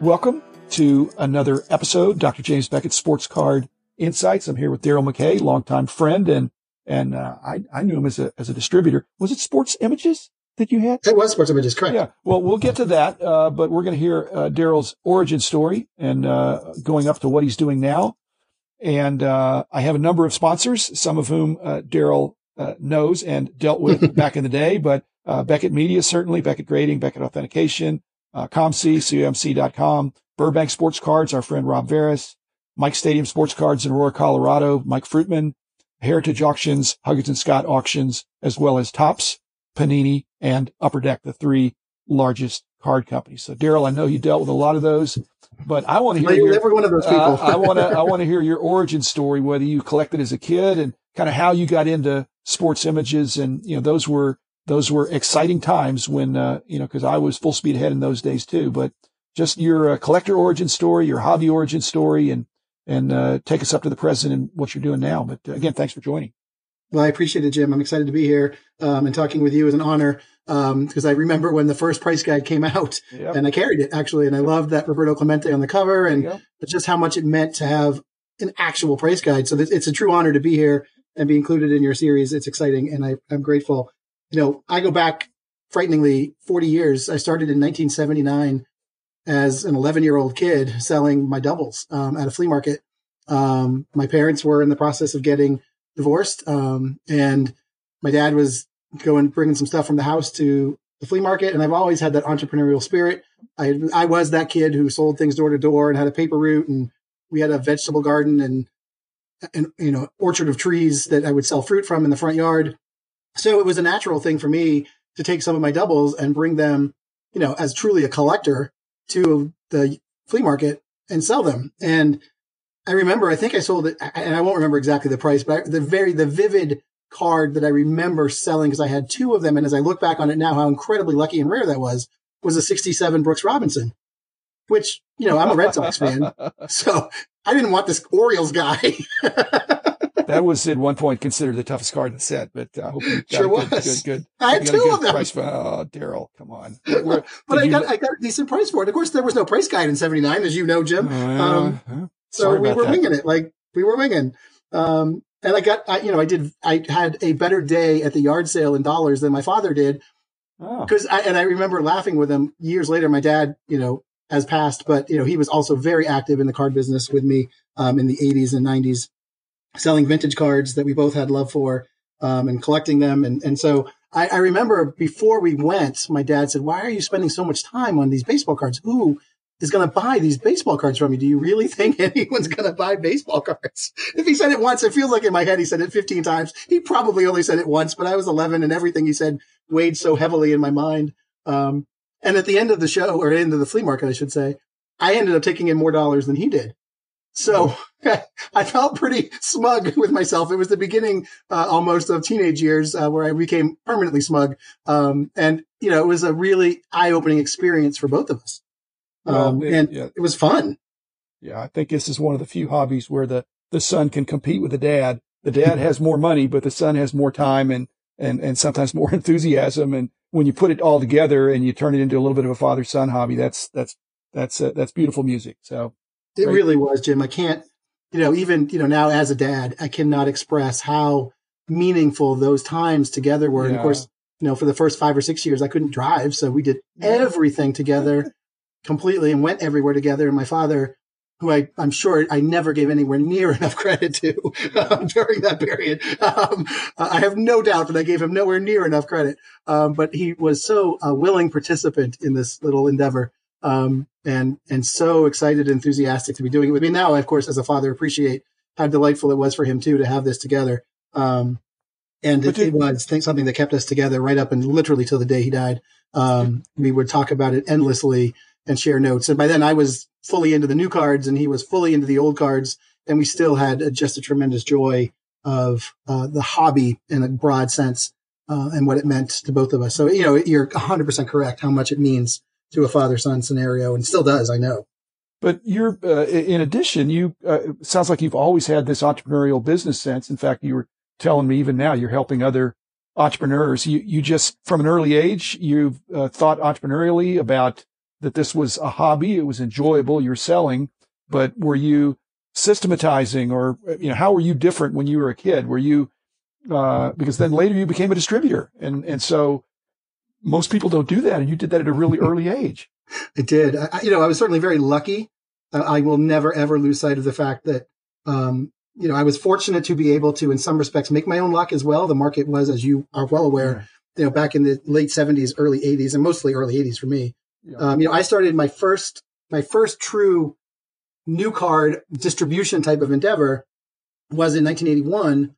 Welcome to another episode, Dr. James Beckett Sports Card Insights. I'm here with Daryl McKay, longtime friend, and and uh, I I knew him as a as a distributor. Was it Sports Images that you had? It was Sports Images, correct? Yeah. Well, we'll get to that, uh, but we're going to hear uh, Daryl's origin story and uh, going up to what he's doing now. And uh, I have a number of sponsors, some of whom uh, Daryl knows and dealt with back in the day, but Beckett Media certainly, Beckett Grading, Beckett Authentication, uh, COMC, COMC.com, Burbank Sports Cards, our friend Rob Veres, Mike Stadium Sports Cards in Aurora, Colorado, Mike Fruitman, Heritage Auctions, Huggins and Scott Auctions, as well as Topps, Panini, and Upper Deck, the three largest card companies. So, Daryl, I know you dealt with a lot of those, but I want to hear your, every one of those people. uh, I want to I want to hear your origin story, whether you collected as a kid and kind of how you got into sports images, and you know those were those were exciting times when, uh, you know, cause I was full speed ahead in those days too, but just your uh, collector origin story, your hobby origin story and, and, uh, take us up to the present and what you're doing now. But uh, again, thanks for joining. Well, I appreciate it, Jim. I'm excited to be here. Um, and talking with you is an honor. Um, cause I remember when the first price guide came out yep. and I carried it actually. And I loved that Roberto Clemente on the cover and just how much it meant to have an actual price guide. So it's a true honor to be here and be included in your series. It's exciting. And I, I'm grateful you know, I go back frighteningly 40 years. I started in 1979 as an 11 year old kid selling my doubles um, at a flea market. Um, my parents were in the process of getting divorced, um, and my dad was going bringing some stuff from the house to the flea market. And I've always had that entrepreneurial spirit. I I was that kid who sold things door to door and had a paper route, and we had a vegetable garden and and you know orchard of trees that I would sell fruit from in the front yard. So it was a natural thing for me to take some of my doubles and bring them, you know, as truly a collector to the flea market and sell them. And I remember, I think I sold it, and I won't remember exactly the price, but the very, the vivid card that I remember selling because I had two of them. And as I look back on it now, how incredibly lucky and rare that was, was a 67 Brooks Robinson, which, you know, I'm a Red Sox fan. So I didn't want this Orioles guy. that was at one point considered the toughest card in the set, but I hope you got sure good, was. good, good. I had two of them. Price for, oh, Daryl, come on. Where, but I got, I got a decent price for it. Of course, there was no price guide in 79, as you know, Jim. Uh, um, so we were that. winging it. Like we were winging. Um, and I got, I, you know, I did, I had a better day at the yard sale in dollars than my father did. Because oh. I, and I remember laughing with him years later. My dad, you know, has passed, but you know, he was also very active in the card business with me, um, in the 80s and 90s selling vintage cards that we both had love for um, and collecting them. And, and so I, I, remember before we went, my dad said, why are you spending so much time on these baseball cards? Who is going to buy these baseball cards from you? Do you really think anyone's going to buy baseball cards? If he said it once, it feels like in my head he said it 15 times. He probably only said it once, but I was 11 and everything he said weighed so heavily in my mind. Um, and at the end of the show or end of the flea market, I should say, I ended up taking in more dollars than he did. So I felt pretty smug with myself. It was the beginning uh, almost of teenage years uh, where I became permanently smug. Um, and, you know, it was a really eye opening experience for both of us. Um, well, it, and yeah. it was fun. Yeah. I think this is one of the few hobbies where the, the son can compete with the dad. The dad has more money, but the son has more time and, and, and sometimes more enthusiasm. And when you put it all together and you turn it into a little bit of a father son hobby, that's, that's, that's, uh, that's beautiful music. So it right. really was, Jim. I can't, you know, even, you know, now as a dad, I cannot express how meaningful those times together were. Yeah. And of course, you know, for the first five or six years, I couldn't drive. So we did everything together completely and went everywhere together. And my father, who I, I'm sure I never gave anywhere near enough credit to um, during that period. Um, I have no doubt that I gave him nowhere near enough credit. Um, but he was so a willing participant in this little endeavor um, and and so excited and enthusiastic to be doing it with me now. I, Of course, as a father, appreciate how delightful it was for him too to have this together. Um, and it, it, was something that kept us together right up and literally till the day he died. Um, we would talk about it endlessly and share notes. And by then, I was fully into the new cards, and he was fully into the old cards, and we still had a, just a tremendous joy of uh, the hobby in a broad sense uh, and what it meant to both of us. So you know, you're 100 percent correct how much it means to a father son scenario and still does, I know. But you're, uh, in addition, you, uh, sounds like you've always had this entrepreneurial business sense. In fact, you were telling me even now you're helping other entrepreneurs. You, you just, from an early age, you've uh, thought entrepreneurially about that this was a hobby. It was enjoyable. You're selling, but were you systematizing or, you know, how were you different when you were a kid? Were you, uh, because then later you became a distributor. And, and so most people don't do that. And you did that at a really early age. I did. I, you know, I was certainly very lucky. I will never ever lose sight of the fact that, um, you know, I was fortunate to be able to, in some respects, make my own luck as well. The market was, as you are well aware, you know, back in the late seventies, early eighties, and mostly early eighties for me. Yeah. Um, you know, I started my first, my first true new card distribution type of endeavor was in 1981.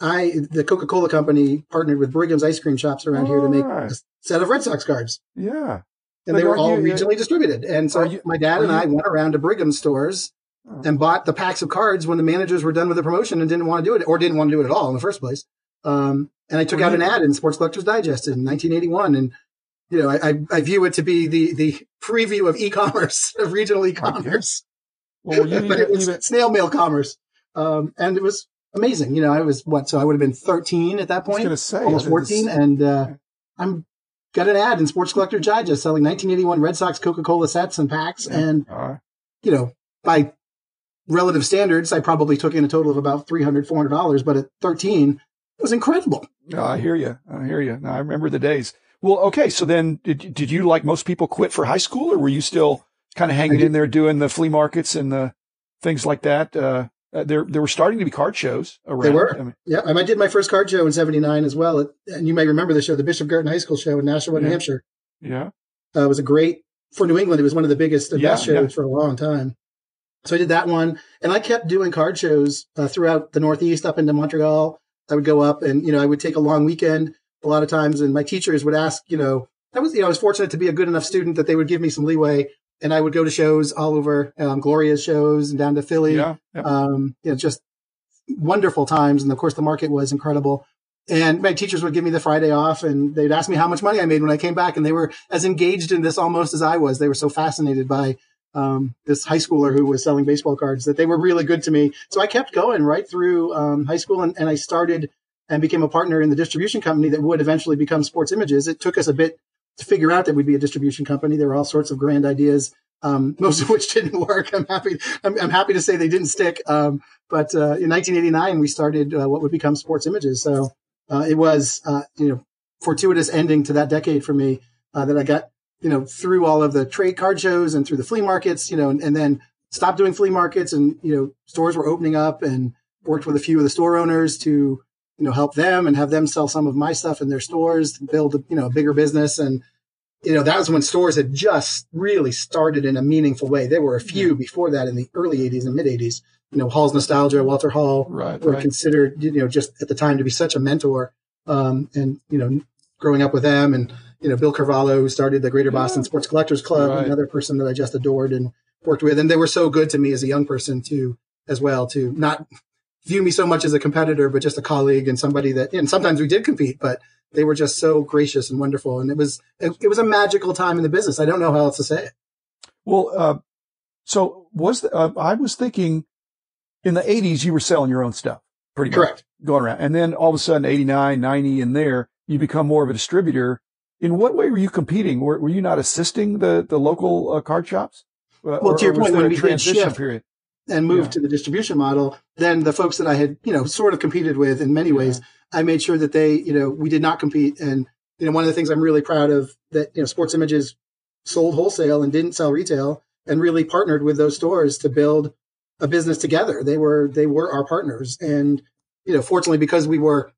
I, the Coca Cola company partnered with Brigham's ice cream shops around here to make right. a set of Red Sox cards. Yeah. And but they were all you, regionally distributed. And so you, my dad and you, I went around to Brigham stores oh. and bought the packs of cards when the managers were done with the promotion and didn't want to do it or didn't want to do it at all in the first place. Um, and I took out an ad in Sports Collectors Digest in 1981 and you know, I, I, view it to be the, the preview of e-commerce, of regional e-commerce. Well, but it was snail mail commerce. Um, and it was amazing. You know, I was what? So I would have been 13 at that point, say, almost 14. And, uh, I'm got an ad in Sports Collector Digest selling 1981 Red Sox Coca-Cola sets and packs. Yeah. And, uh, you know, by relative standards, I probably took in a total of about 300 $400. But at 13, it was incredible. No, I hear you. I hear you. No, I remember the days. Well, okay. So then did, did you, like most people, quit for high school or were you still kind of hanging in there doing the flea markets and the things like that. Uh, uh, there, there were starting to be card shows around. They were. I mean, yeah. I did my first card show in 79 as well. And you may remember the show, the Bishop Guertin High School show in Nashua, yeah. New Hampshire. Yeah. Uh, it was a great, for New England, it was one of the biggest and yeah, best shows yeah. for a long time. So I did that one and I kept doing card shows uh, throughout the Northeast up into Montreal. I would go up and, you know, I would take a long weekend a lot of times and my teachers would ask, you know, I was, you know, I was fortunate to be a good enough student that they would give me some leeway and I would go to shows all over, um, Gloria's shows and down to Philly. Yeah, yeah. Um, you know, just wonderful times. And of course, the market was incredible. And my teachers would give me the Friday off and they'd ask me how much money I made when I came back. And they were as engaged in this almost as I was. They were so fascinated by, um, this high schooler who was selling baseball cards that they were really good to me. So I kept going right through, um, high school and, and I started and became a partner in the distribution company that would eventually become Sports Images. It took us a bit to figure out that we'd be a distribution company. There were all sorts of grand ideas, um, most of which didn't work. I'm happy. I'm, I'm happy to say they didn't stick. Um, but uh, in 1989, we started uh, what would become Sports Images. So uh, it was, uh, you know, fortuitous ending to that decade for me uh, that I got, you know, through all of the trade card shows and through the flea markets, you know, and, and then stopped doing flea markets and you know stores were opening up and worked with a few of the store owners to you know, help them and have them sell some of my stuff in their stores, build, a, you know, a bigger business. And, you know, that was when stores had just really started in a meaningful way. There were a few yeah. before that in the early 80s and mid 80s. You know, Hall's Nostalgia, Walter Hall right, were right. considered, you know, just at the time to be such a mentor. Um, and, you know, growing up with them and, you know, Bill Carvalho, who started the Greater Boston yeah. Sports Collectors Club, right. another person that I just adored and worked with. And they were so good to me as a young person too, as well, to not view me so much as a competitor, but just a colleague and somebody that, and sometimes we did compete, but they were just so gracious and wonderful. And it was, it, it was a magical time in the business. I don't know how else to say it. Well, uh, so was, the, uh, I was thinking in the eighties, you were selling your own stuff pretty Correct. much going around. And then all of a sudden 89, 90 in there, you become more of a distributor. In what way were you competing? Were, were you not assisting the, the local uh, card shops? Uh, well, or, to your point, when we did shift, period? And moved yeah. to the distribution model, then the folks that I had, you know, sort of competed with in many ways, I made sure that they, you know, we did not compete. And, you know, one of the things I'm really proud of that, you know, Sports Images sold wholesale and didn't sell retail and really partnered with those stores to build a business together. They were, they were our partners. And, you know, fortunately, because we were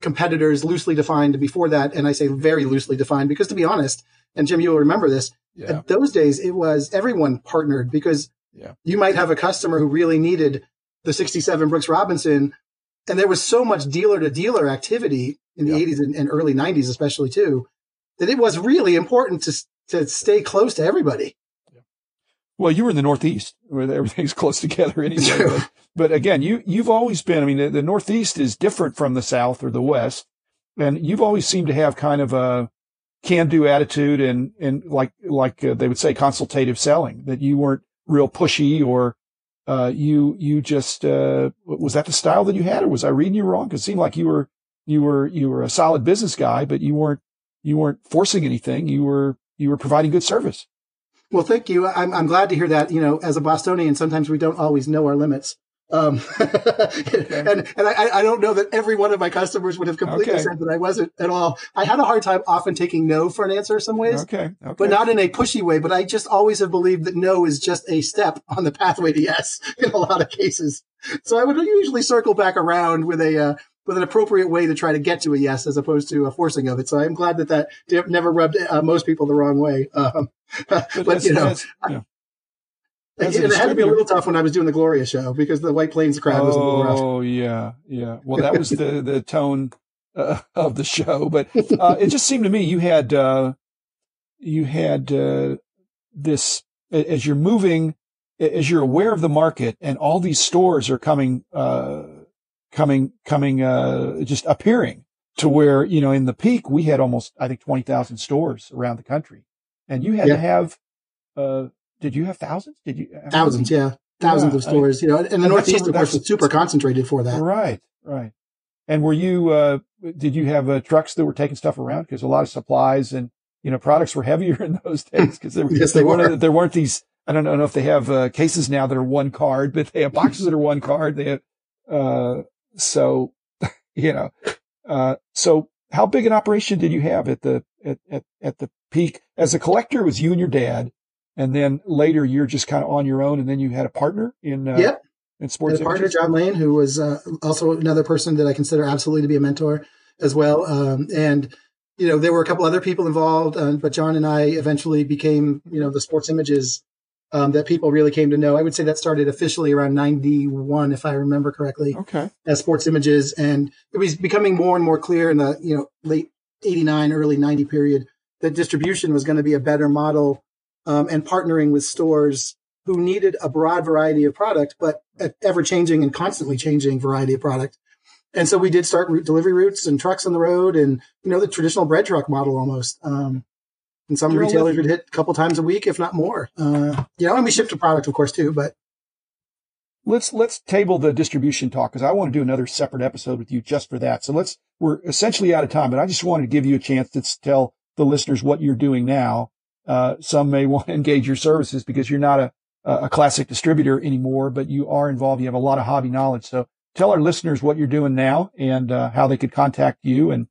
competitors loosely defined before that, and I say very loosely defined because to be honest, and Jim, you'll remember this, yeah. at those days, it was everyone partnered because yeah. You might have a customer who really needed the 67 Brooks Robinson. And there was so much dealer to dealer activity in the yeah. 80s and, and, early 90s, especially too, that it was really important to, to stay close to everybody. Well, you were in the Northeast where everything's close together anyway. but, but, again, you, you've always been, I mean, the, the Northeast is different from the South or the West. And you've always seemed to have kind of a can do attitude and, and like, like uh, they would say consultative selling that you weren't real pushy or uh, you you just uh, was that the style that you had, or was I reading you wrong? Because it seemed like you were you were you were a solid business guy, but you weren't you weren't forcing anything. You were you were providing good service. Well, thank you. I'm, I'm glad to hear that. You know, as a Bostonian, sometimes we don't always know our limits. Um, okay. and, and I, I don't know that every one of my customers would have completely okay. said that I wasn't at all. I had a hard time often taking no for an answer in some ways. Okay. okay. But not in a pushy way. But I just always have believed that no is just a step on the pathway to yes in a lot of cases. So I would usually circle back around with a, uh, with an appropriate way to try to get to a yes as opposed to a forcing of it. So I'm glad that that never rubbed uh, most people the wrong way. Um, but, but you know, as, As it had to be a little tough when I was doing the Gloria show because the White Plains crowd oh, was a little rough. Oh yeah, yeah. Well, that was the the tone uh, of the show, but uh, it just seemed to me you had uh, you had uh, this as you're moving, as you're aware of the market, and all these stores are coming, uh, coming, coming, uh, just appearing to where you know in the peak we had almost I think twenty thousand stores around the country, and you had yeah. to have did you have thousands? Did you thousands? Yeah, thousands yeah, of stores. I, you know, and the Northeast, of course, was super concentrated for that. Right, right. And were you? Uh, did you have uh, trucks that were taking stuff around? Because a lot of supplies and you know products were heavier in those days because there, yes, there, weren't, there weren't these. I don't know if they have uh, cases now that are one card, but they have boxes that are one card. They have uh, so you know. Uh, so how big an operation did you have at the at, at, at the peak as a collector? It was you and your dad and then later you're just kind of on your own, and then you had a partner in uh, yep. in sports. A partner, John Lane, who was uh, also another person that I consider absolutely to be a mentor as well. Um, and you know, there were a couple other people involved, uh, but John and I eventually became you know the sports images um, that people really came to know. I would say that started officially around 91, if I remember correctly. Okay. As sports images. And it was becoming more and more clear in the, you know, late 89, early 90 period that distribution was going to be a better model um, and partnering with stores who needed a broad variety of product, but ever changing and constantly changing variety of product. And so we did start route delivery routes and trucks on the road and, you know, the traditional bread truck model almost. Um, and some You're retailers would hit a couple times a week, if not more. Uh, you know, and we shipped a product, of course, too, but. Let's, let's table the distribution talk because I want to do another separate episode with you just for that. So let's, we're essentially out of time, but I just wanted to give you a chance to tell the listeners what you're doing now uh, some may want to engage your services because you're not a, a classic distributor anymore, but you are involved. You have a lot of hobby knowledge. So tell our listeners what you're doing now and uh, how they could contact you and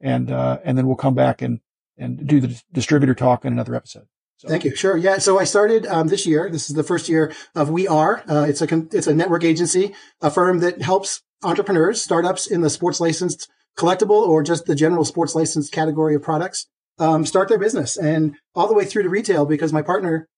and uh, and then we'll come back and and do the distributor talk in another episode. So. Thank you. Sure. Yeah. So I started um, this year. This is the first year of We Are. Uh, it's a it's a network agency, a firm that helps entrepreneurs, startups in the sports licensed collectible or just the general sports licensed category of products um, start their business and all the way through to retail because my partner,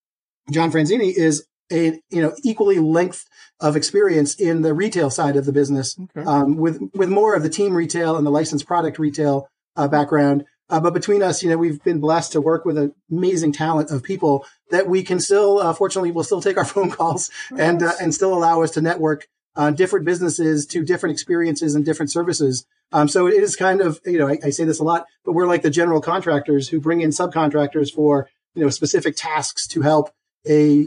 John Franzini, is a you know equally length of experience in the retail side of the business okay. um, with with more of the team retail and the licensed product retail uh, background. Uh, but between us, you know, we've been blessed to work with an amazing talent of people that we can still, uh, fortunately, will still take our phone calls and uh, and still allow us to network uh, different businesses to different experiences and different services. Um, so it is kind of, you know, I, I, say this a lot, but we're like the general contractors who bring in subcontractors for, you know, specific tasks to help a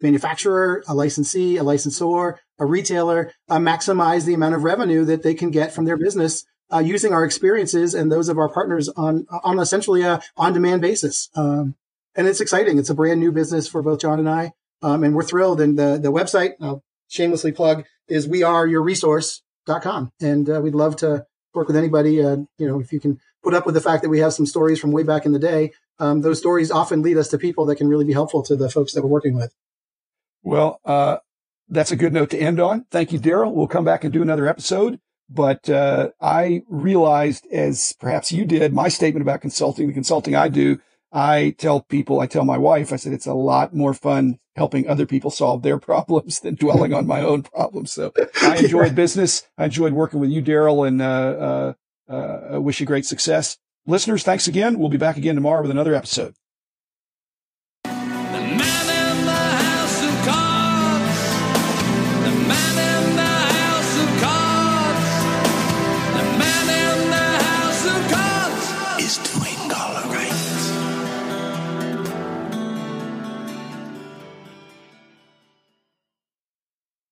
manufacturer, a licensee, a licensor, a retailer uh, maximize the amount of revenue that they can get from their business uh, using our experiences and those of our partners on on essentially a on demand basis. Um, and it's exciting. It's a brand new business for both John and I, um, and we're thrilled. And the the website, I'll shamelessly plug, is we are your resource com. And uh, we'd love to work with anybody. Uh, you know, if you can put up with the fact that we have some stories from way back in the day, um, those stories often lead us to people that can really be helpful to the folks that we're working with. Well, uh, that's a good note to end on. Thank you, Daryl. We'll come back and do another episode. But uh, I realized, as perhaps you did, my statement about consulting, the consulting I do, I tell people, I tell my wife, I said, it's a lot more fun helping other people solve their problems than dwelling on my own problems. So I enjoyed business. I enjoyed working with you, Daryl, and, uh, uh, uh, wish you great success. Listeners, thanks again. We'll be back again tomorrow with another episode.